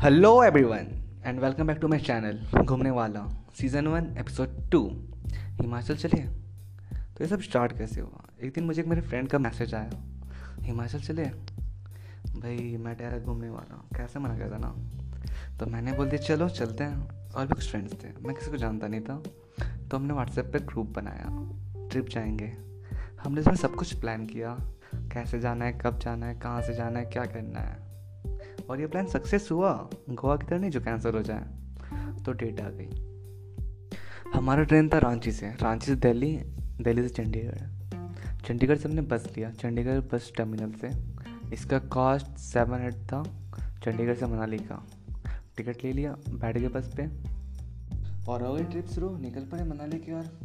Hello everyone and welcome back to my channel घूमने वाला season one episode two Himachal चले? तो ये सब स्टार्ट कैसे हुआ? एक दिन मुझे एक मेरे फ्रेंड का मैसेज आया। हिमाचल चले? भाई, मैं डायरेक्ट घूमने वाला हूँ। कैसे मना करता ना तो मैंने बोल दिया, चलो, चलते हैं। और भी कुछ फ्रेंड्स थे। मैं किसी को जानता नहीं था। तो हमने व्हाट्सएप पर ग्रुप बनाया। ट्रिप जाएँगे। हमने इसमें सब कुछ प्लान किया। कैसे जाना है, कब जाना है, कहाँ से जाना है, क्या करना है। और ये प्लान सक्सेस हुआ, गोवा की तरह नहीं, जो कैंसिल हो जाए तो डेट आ गई। हमारा ट्रेन था रांची से रांची से दिल्ली दिल्ली से चंडीगढ़। चंडीगढ़ से हमने बस लिया, चंडीगढ़ बस टर्मिनल से। इसका कॉस्ट सेवन एट था, चंडीगढ़ से मनाली का। टिकट ले लिया, बैठ गए बस पे। और हो गई ट्रिप शुरू, निकल पड़े मनाली की ओर।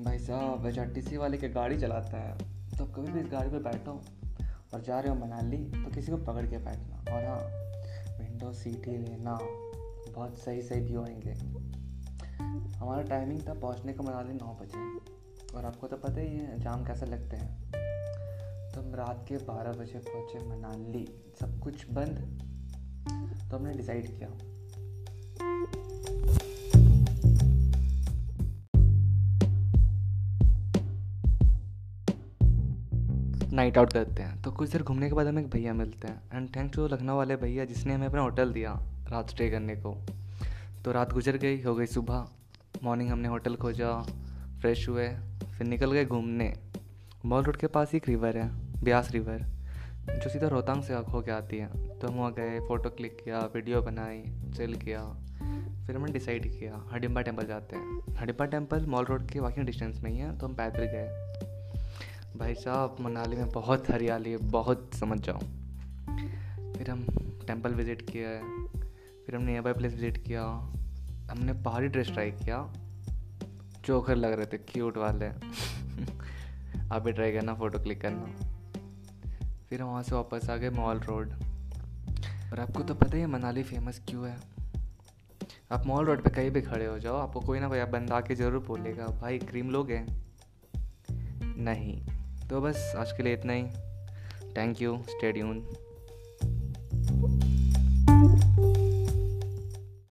भाई साहब एच वाले के गाड़ी चलाता है। तो कभी भी इस गाड़ी पर बैठो और जा रहे हो मनाली तो किसी को पकड़ के बैठना। और हाँ विंडो सीट ही लेना। बहुत सही सही व्यू आएँगे। हमारा टाइमिंग था पहुँचने का मनाली नौ बजे। और आपको तो पता ही है, जाम कैसे लगते हैं। तो हम रात के बारह बजे पहुँचे मनाली। सब कुछ बंद। तो हमने डिसाइड किया। नाइट आउट करते हैं। तो कुछ देर घूमने के बाद हमें एक भैया मिलते हैं। एंड थैंक्स टू लखनऊ वाले भैया जिसने हमें अपना होटल दिया रात स्टे करने को। तो रात गुजर गई, हो गई सुबह। मॉर्निंग हमने होटल खोजा फ्रेश हुए, फिर निकल गए घूमने। मॉल रोड के पास एक रिवर है ब्यास रिवर जो सीधा रोहतांग से हो के आती है। तो हम वहाँ गए फ़ोटो क्लिक किया वीडियो बनाई चिल किया। फिर हमने डिसाइड किया, हडिम्बा टेंपल जाते हैं। हडिम्बा टेंपल मॉल रोड के वॉकिंग डिस्टेंस में ही है तो हम पैदल गए। भाई साहब, मनाली में बहुत हरियाली है, बहुत समझ जाओ। फिर हम टेंपल विज़िट किया है फिर हमने नियर बाई प्लेस विज़िट किया, हमने पहाड़ी ड्रेस ट्राई किया चोखर लग रहे थे क्यूट वाले। आप भी ट्राई करना फ़ोटो क्लिक करना। फिर हम वहाँ से वापस आ गए मॉल रोड। और आपको तो पता ही है, मनाली फ़ेमस क्यों है? आप मॉल रोड पे कहीं भी खड़े हो जाओ, आपको कोई ना कोई, आप बंदा आके ज़रूर बोलेगा, भाई क्रीम लोगे? नहीं। तो बस आज के लिए इतना ही। Thank you स्टेडियन